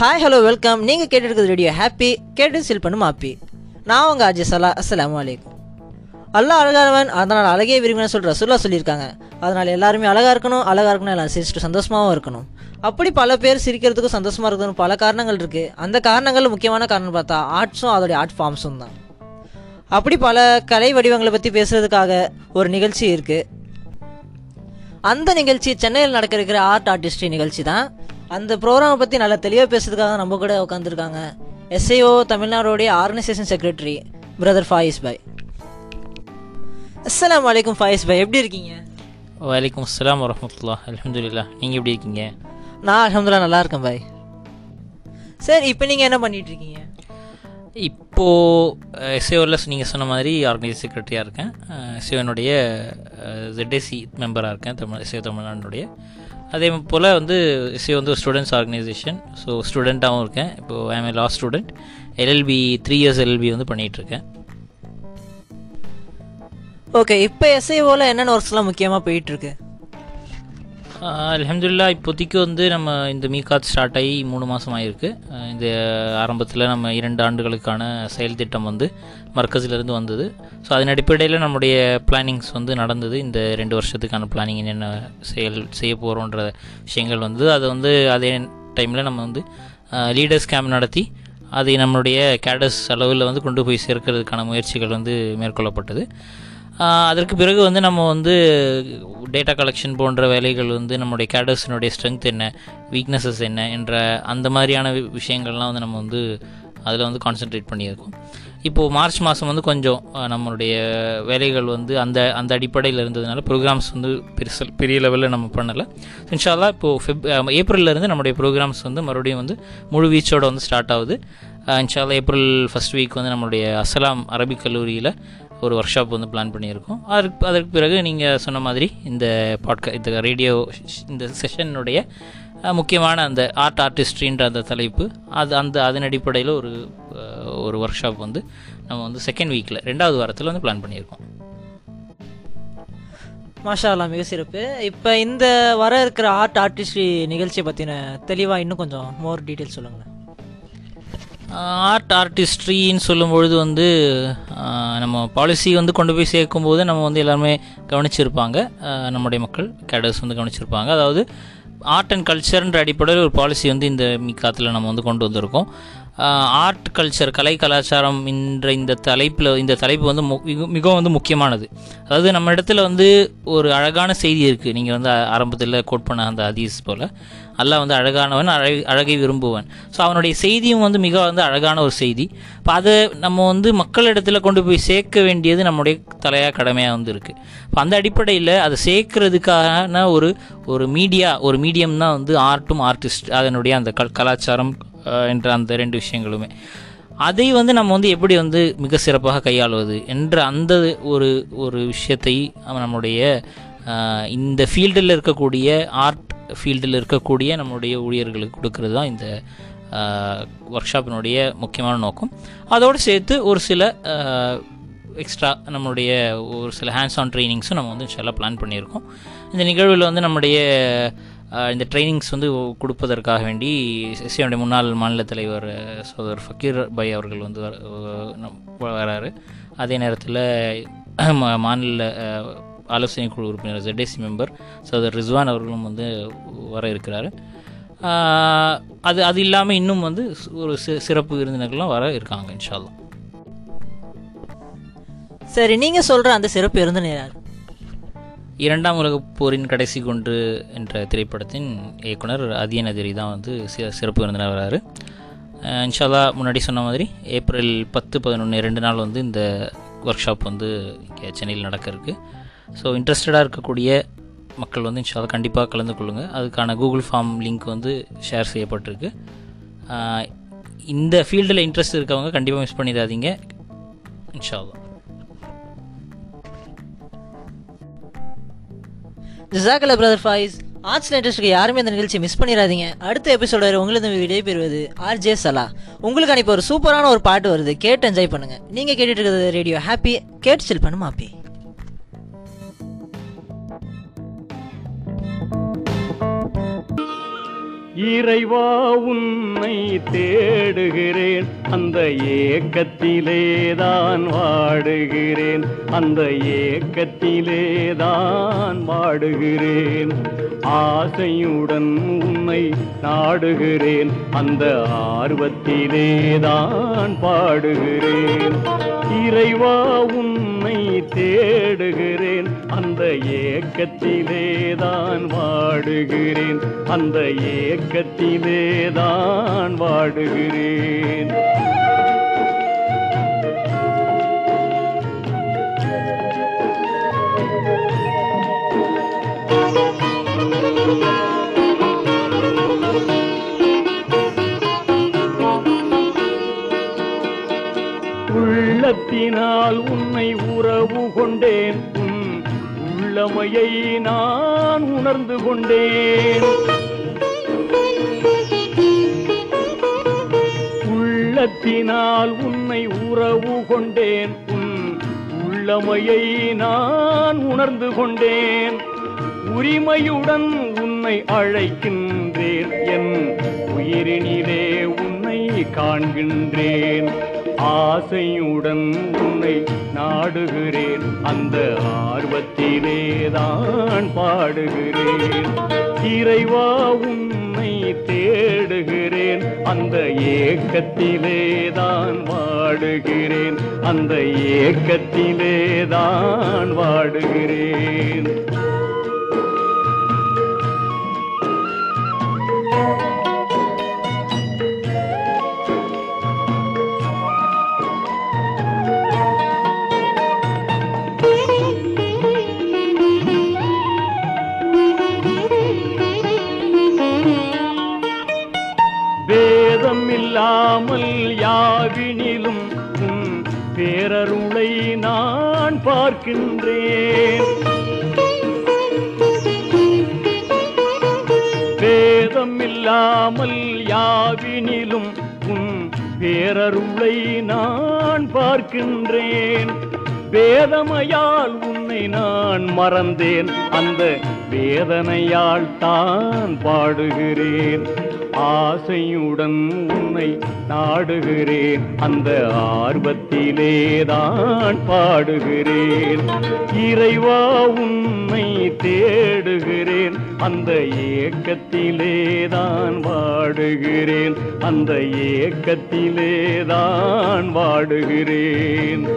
Hi hello welcome நீங்கள் கேட்டுருக்கிறது radio happy கேட்டு சில் பண்ணும் ஹாப்பி நான் உங்கள் அஜய் சலா அஸ்லாம் வலைக்கும் அல்லாஹ் அழகானவன் அதனால் அழகே விரும்பின சொல்கிற ரசூல்லா சொல்லியிருக்காங்க. அதனால் எல்லாருமே அழகாக இருக்கணும் அழகாக இருக்கணும் எல்லாம் சிரிச்சுட்டு சந்தோஷமாகவும் இருக்கணும். அப்படி பல பேர் சிரிக்கிறதுக்கும் சந்தோஷமாக இருக்கணும் பல காரணங்கள் இருக்குது அந்த காரணங்கள் முக்கியமான காரணம் பார்த்தா ஆர்ட்ஸும் அதோடைய ஆர்ட் ஃபார்ம்ஸும் தான். அப்படி பல கலை வடிவங்களை பற்றி பேசுகிறதுக்காக ஒரு நிகழ்ச்சி இருக்குது அந்த நிகழ்ச்சி சென்னையில் நடக்க இருக்கிற ஆர்ட் ஆர்டிஸ்ட்ரி நிகழ்ச்சி தான். அந்த ப்ரோக்ராமை பற்றி நல்லா தெளிவாக பேசுறதுக்காக நம்ம கூட உட்காந்துருக்காங்க SIO தமிழ்நாடுடைய organisation secretary brother Faiz bhai அஸ்ஸலாமு அலைக்கும் ஃபாயிஸ் பாய் எப்படி இருக்கீங்க? வலைக்கம் அஸ்ஸலாம் வரமத்துல்லா அல்ஹம்துலில்லாஹ் நீங்கள் எப்படி இருக்கீங்க? நான் அல்ஹம்துலில்லாஹ் நல்லா இருக்கேன் பாய் சரி இப்போ நீங்கள் என்ன பண்ணிட்டு இருக்கீங்க? இப்போது எஸ்ஏஓவில் நீங்கள் சொன்ன மாதிரி ஆர்கனைஸ் செக்ரட்டரியாக இருக்கேன். எஸ்ஏஓனுடைய ZSC மெம்பராக இருக்கேன். தமிழ் எஸ்ஏஓ தமிழ்நாடுடைய அதே போல் வந்து எஸ்ஏஓ வந்து ஸ்டூடெண்ட்ஸ் ஆர்கனைசேஷன் ஸோ ஸ்டூடெண்ட்டாகவும் இருக்கேன். இப்போது I'm a law student LLB three years LLB வந்து பண்ணிகிட்ருக்கேன் ஓகே இப்போ எஸ்ஐஓவில் என்னென்ன ஒர்க்ஸ்லாம் முக்கியமாக போயிட்டுருக்கு அலமதுல்லா இப்போதைக்கு வந்து நம்ம இந்த மீகாத் ஸ்டார்ட் ஆகி மூணு மாதம் ஆகிருக்கு இந்த ஆரம்பத்தில் நம்ம இரண்டு ஆண்டுகளுக்கான செயல் திட்டம் வந்து மர்க்கஸிலிருந்து வந்தது. ஸோ அதன் அடிப்படையில் நம்முடைய பிளானிங்ஸ் வந்து நடந்தது. இந்த ரெண்டு வருஷத்துக்கான பிளானிங் என்னென்ன செயல் செய்ய போகிறோன்ற விஷயங்கள் வந்து அது வந்து அதே டைமில் நம்ம வந்து லீடர்ஸ் கேம்ப் நடத்தி அதை நம்மளுடைய கேடஸ் அளவில் வந்து கொண்டு போய் சேர்க்கிறதுக்கான முயற்சிகள் வந்து மேற்கொள்ளப்பட்டது. அதற்கு பிறகு வந்து நம்ம வந்து டேட்டா கலெக்ஷன் போன்ற வேலைகள் வந்து நம்மளுடைய கேடர்ஸினுடைய ஸ்ட்ரென்த் என்ன வீக்னஸஸ் என்ன என்ற அந்த மாதிரியான வி- விஷயங்கள்லாம் வந்து நம்ம வந்து அதில் வந்து கான்சென்ட்ரேட் பண்ணியிருக்கோம். இப்போது மார்ச் மாதம் வந்து கொஞ்சம் நம்மளுடைய வேலைகள் வந்து அந்த அந்த அடிப்படையில் இருந்ததுனால ப்ரோக்ராம்ஸ் வந்து பெருசு பெரிய லெவலில் நம்ம பண்ணலை. இன்ஷால்லா இப்போது ஃபெப் ஏப்ரல்லேருந்து நம்முடைய ப்ரோக்ராம்ஸ் வந்து மறுபடியும் வந்து முழு வீச்சோடு வந்து ஸ்டார்ட் ஆகுது. ஆஹ் இன்ஷால்லா ஏப்ரல் ஃபஸ்ட் வீக் வந்து நம்மளுடைய அசலாம் அரபிக் கல்லூரியில் ஒரு ஒர்க் ஷாப் வந்து பிளான் பண்ணியிருக்கோம். அதற்கு அதற்கு பிறகு நீங்கள் சொன்ன மாதிரி இந்த பாட்கா இந்த ரேடியோ இந்த செஷனுடைய முக்கியமான அந்த ஆர்ட் ஆர்டிஸ்ட்ரின்ற அந்த தலைப்பு அது அந்த அதன் அடிப்படையில் ஒரு ஒரு ஒர்க் ஷாப் வந்து நம்ம வந்து செகண்ட் வீக்கில் ரெண்டாவது வாரத்தில் வந்து பிளான் பண்ணியிருக்கோம். மாஷா அல்லாஹ் மிக சிறப்பு. இப்போ இந்த வர இருக்கிற ஆர்ட் ஆர்டிஸ்ட்ரி நிகழ்ச்சியை பற்றின தெளிவாக இன்னும் கொஞ்சம் மோர் டீட்டெயில் சொல்லுங்களேன். ஆர்ட் ஆர்டிஸ்ட்ரின்னு சொல்லும்பொழுது வந்து நம்ம பாலிசி வந்து கொண்டு போய் சேர்க்கும்போது நம்ம வந்து எல்லாருமே கவனிச்சிருப்பாங்க. நம்முடைய மக்கள் கேடர்ஸ் வந்து கவனிச்சிருப்பாங்க. அதாவது ஆர்ட் அண்ட் கல்ச்சர்ன்ற அடிப்படையில் ஒரு பாலிசி வந்து இந்த மீக்காத்தில் நம்ம வந்து கொண்டு வந்திருக்கோம். ஆர்ட் கல்ச்சர் கலை கலாச்சாரம் என்ற இந்த தலைப்பில் இந்த தலைப்பு வந்து மு- மிக- மிகவும் வந்து முக்கியமானது. அதாவது நம்ம இடத்துல வந்து ஒரு அழகான செய்தி இருக்குது நீங்கள் வந்து ஆரம்பத்தில் கோட் பண்ண அந்த அதீஸ் போல். அல்லாஹ் வந்து அழகானவன் அழகை அழகை விரும்புவன். ஸோ அவனுடைய செய்தியும் வந்து மிக வந்து அழகான ஒரு செய்தி. இப்போ அதை நம்ம வந்து மக்களிடத்தில் கொண்டு போய் சேர்க்க வேண்டியது நம்முடைய தலையாக கடமையாக வந்து இருக்குது இப்போ அந்த அடிப்படையில் அதை சேர்க்கறதுக்கான ஒரு ஒரு மீடியா ஒரு மீடியம் தான் வந்து ஆர்ட்டும் ஆர்டிஸ்ட் அதனுடைய அந்த கல் கலாச்சாரம் என்ற அந்த ரெண்டு விஷயங்களுமே. அதை வந்து நம்ம வந்து எப்படி வந்து மிக சிறப்பாக கையாளுவது என்ற அந்த ஒரு ஒரு விஷயத்தை நம்முடைய இந்த ஃபீல்டில் இருக்கக்கூடிய ஆர்ட் ஃபீல்டில் இருக்கக்கூடிய நம்முடைய ஊழியர்களுக்கு கொடுக்கறது தான் இந்த ஒர்க் ஷாப்பினுடைய முக்கியமான நோக்கம். அதோடு சேர்த்து ஒரு சில எக்ஸ்ட்ரா நம்மளுடைய ஒரு சில ஹேண்ட்ஸ் ஆன் ட்ரைனிங்ஸும் நம்ம வந்து இன்ஷால்லா பிளான் பண்ணியிருக்கோம். இந்த நிகழ்வில் வந்து நம்முடைய இந்த ட்ரைனிங்ஸ் வந்து கொடுப்பதற்காக வேண்டி எஸ்சியோடைய முன்னாள் மாநில தலைவர் சோதர் ஃபக்கீர் பை அவர்கள் வந்து வர- வராரு. அதே நேரத்தில் மா- மாநில ஆலோசனை குழு உறுப்பினர் ZSC மெம்பர் சோதர் ரிஸ்வான் அவர்களும் வந்து வர இருக்கிறாரு. அது அது இல்லாமல் இன்னும் வந்து ஒரு சிறப்பு விருந்தினர்கள்லாம் வர இருக்காங்க இன்ஷால்லாம் சரி நீங்கள் சொல்கிற அந்த சிறப்பு விருந்தினர் யார்? இரண்டாம் உலகப் போரின் கடைசி கொன்று என்ற திரைப்படத்தின் இயக்குனர் அதியன் அதிரி தான் வந்து சிறப்பு விருந்தினர் வராரு இன்ஷாலா முன்னாடி சொன்ன மாதிரி ஏப்ரல் பத்து பதினொன்று ரெண்டு நாள் வந்து இந்த ஒர்க் ஷாப் வந்து இங்கே சென்னையில் நடக்க இருக்குது ஸோ இன்ட்ரெஸ்டடாக இருக்கக்கூடிய மக்கள் வந்து இன்ஷாலா கண்டிப்பாக கலந்து கொள்ளுங்கள் அதுக்கான கூகுள் ஃபார்ம் லிங்க் வந்து ஷேர் செய்யப்பட்டிருக்கு. இந்த ஃபீல்டில் இன்ட்ரெஸ்ட் இருக்கவங்க கண்டிப்பாக மிஸ் பண்ணிடாதீங்க. இன்ஷால்லா. ஜிசாக்கல பிரதர் ஃபாய்ஸ் ஆர்ட்ஸ் லேட்டஸ்ட்டுக்கு யாருமே இந்த நிகழ்ச்சி மிஸ் பண்ணிடாதீங்க அடுத்த எபிசோட உங்களது விடைபெறுவது ஆர்ஜே சலா உங்களுக்கு இப்போ ஒரு சூப்பரான ஒரு பாட்டு வருது கேட்டு என்ஜாய் பண்ணுங்க. நீங்க கேட்டுட்டு இருக்கிறது ரேடியோ ஹாப்பி கேட்டு சில் பண்ணும் ஹாப்பி இறைவா உன்னை தேடுகிறேன். அந்த ஏக்கத்திலேதான் வாடுகிறேன். அந்த ஏக்கத்திலேதான் வாடுகிறேன். ஆசையுடன் உன்னை நாடுகிறேன். அந்த ஆர்வத்திலேதான் பாடுகிறேன். இறைவா உன்னை தேடுகிறேன். அந்த ஏக்கத்திலேதான் வாடுகிறேன். அந்த ஏக்கத்திலேதான் வாடுகிறேன். உள்ளத்தினால் உன்னை உறவு கொண்டேன். உள்ளமையை நான் உணர்ந்து கொண்டேன். உள்ளத்தினால் உன்னை உறவு கொண்டேன். உன் உள்ளமையை நான் உணர்ந்து கொண்டேன். உரிமையுடன் உன்னை அழைக்கின்றேன். என் உயிரினிலே உன்னை காண்கின்றேன். ஆசையுடன் உன்னை நாடுகிறேன். அந்த ஆர்வத்திலேதான் பாடுகிறேன். இறைவா உன்னை தேடுகிறேன். அந்த ஏக்கத்திலேதான் வாடுகிறேன். அந்த ஏக்கத்திலேதான் வாடுகிறேன். வேதம் இல்லாமல் யாவினிலும் பேரருளை நான் பார்க்கின்றேன். வேதம் இல்லாமல் யாவினிலும் உன் பேரருளை நான் பார்க்கின்றேன். வேதமையால் உன்னை நான் மறந்தேன். அந்த வேதனையால் தான் பாடுகிறேன். ஆசையுடன் உன்னை நாடுகிறேன். அந்த ஆர்வத்திலேதான் பாடுகிறேன். இறைவா உன்னை தேடுகிறேன். அந்த ஏக்கத்திலேதான் வாடுகிறேன். அந்த ஏக்கத்திலேதான் வாடுகிறேன்.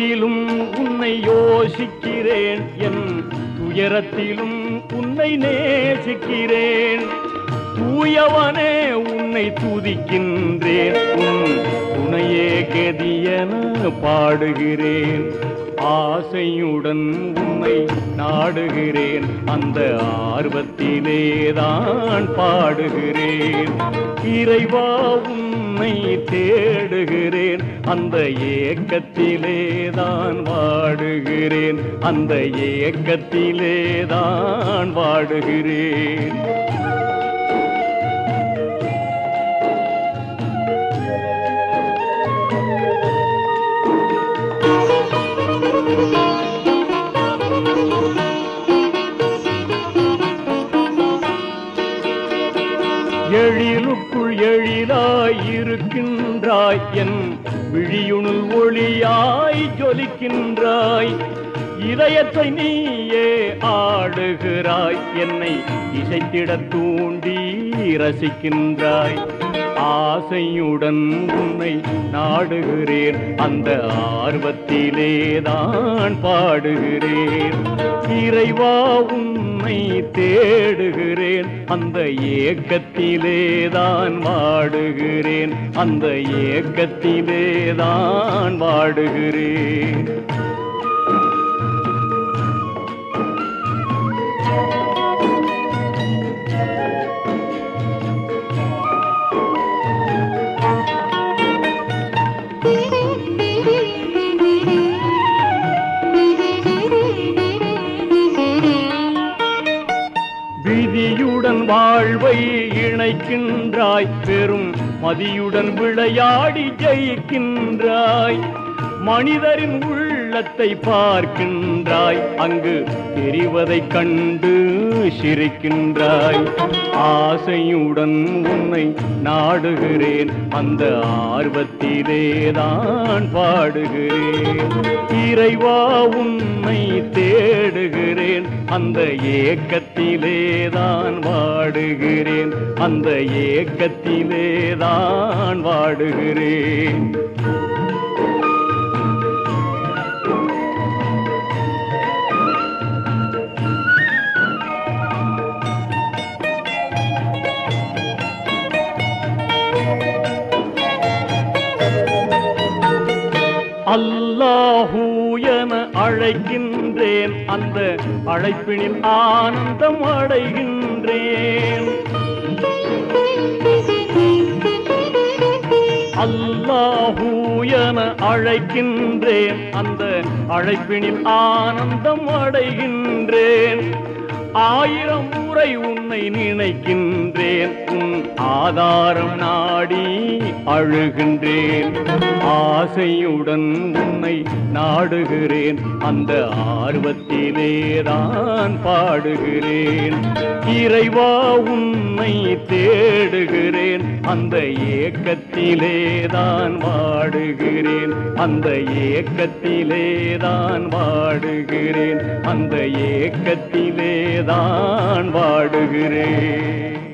துன்பத்திலும் உன்னை யோசிக்கிறேன். என் துயரத்திலும் உன்னை நேசிக்கிறேன். தூயவனே உன்னை துதிக்கின்றேன். உன் துணையே கெதியன பாடுகிறேன். ஆசையுடன் உன்னை நாடுகிறேன். அந்த ஆர்வத்திலேதான் பாடுகிறேன். இறைவா உன்னை தேடுகிறேன். அந்த ஏக்கத்திலேதான் வாடுகிறேன். அந்த ஏக்கத்திலேதான் வாடுகிறேன். எழிலாய் என் விழியுணுள் ஒளியாய் ஜொலிக்கின்றாய். இதயத்தை நீயே ஆடுகிறாய். என்னை இசைத்திட தூண்டி ரசிக்கின்றாய். ஆசையுடன் உன்னை நாடுகிறேன். அந்த ஆர்வத்திலே தான் பாடுகிறேன். இறைவா உன்னை தேடுகிறேன். அந்த ஏக்கத்திலே தான் வாடுகிறேன். அந்த ஏக்கத்திலே தான் வாடுகிறேன். இணைக்கின்றாய். பெரும் மதியுடன் விளையாடி ஜெயிக்கின்றாய். மனிதரின் உள்ளத்தை பார்க்கின்றாய். அங்கு தெரிவதைக் கண்டு சிரிக்கின்றாய். ஆசையுடன் உன்னை நாடுகிறேன். அந்த ஆர்வத்திலேதான் பாடுகிறேன். இறைவா உன்னை வாடுகிறேன். அந்த ஏக்கத்திலேதான் வாடுகிறேன். அந்த ஏக்கத்திலேதான் வாடுகிறேன். அல்லாஹூ அழைக்கின்றேன். அந்த அழைப்பினில் ஆனந்தம் அடைகின்றேன். அல்லாஹூயன அழைக்கின்றேன். அந்த அழைப்பினில் ஆனந்தம் அடைகின்றேன். ஆயிரம் முறை உன்னை நினைக்கின்றேன். உன் ஆதாரம் நாடி அழுகின்றேன். ஆசையுடன் உன்னை நாடுகிறேன். அந்த ஆர்வத்திலே தான் பாடுகிறேன். இறைவா உன் தேடுகிறேன். அந்த ஏக்கத்திலேதான் வாடுகிறேன். அந்த ஏக்கத்திலேதான் வாடுகிறேன். அந்த ஏக்கத்திலேதான் வாடுகிறேன்.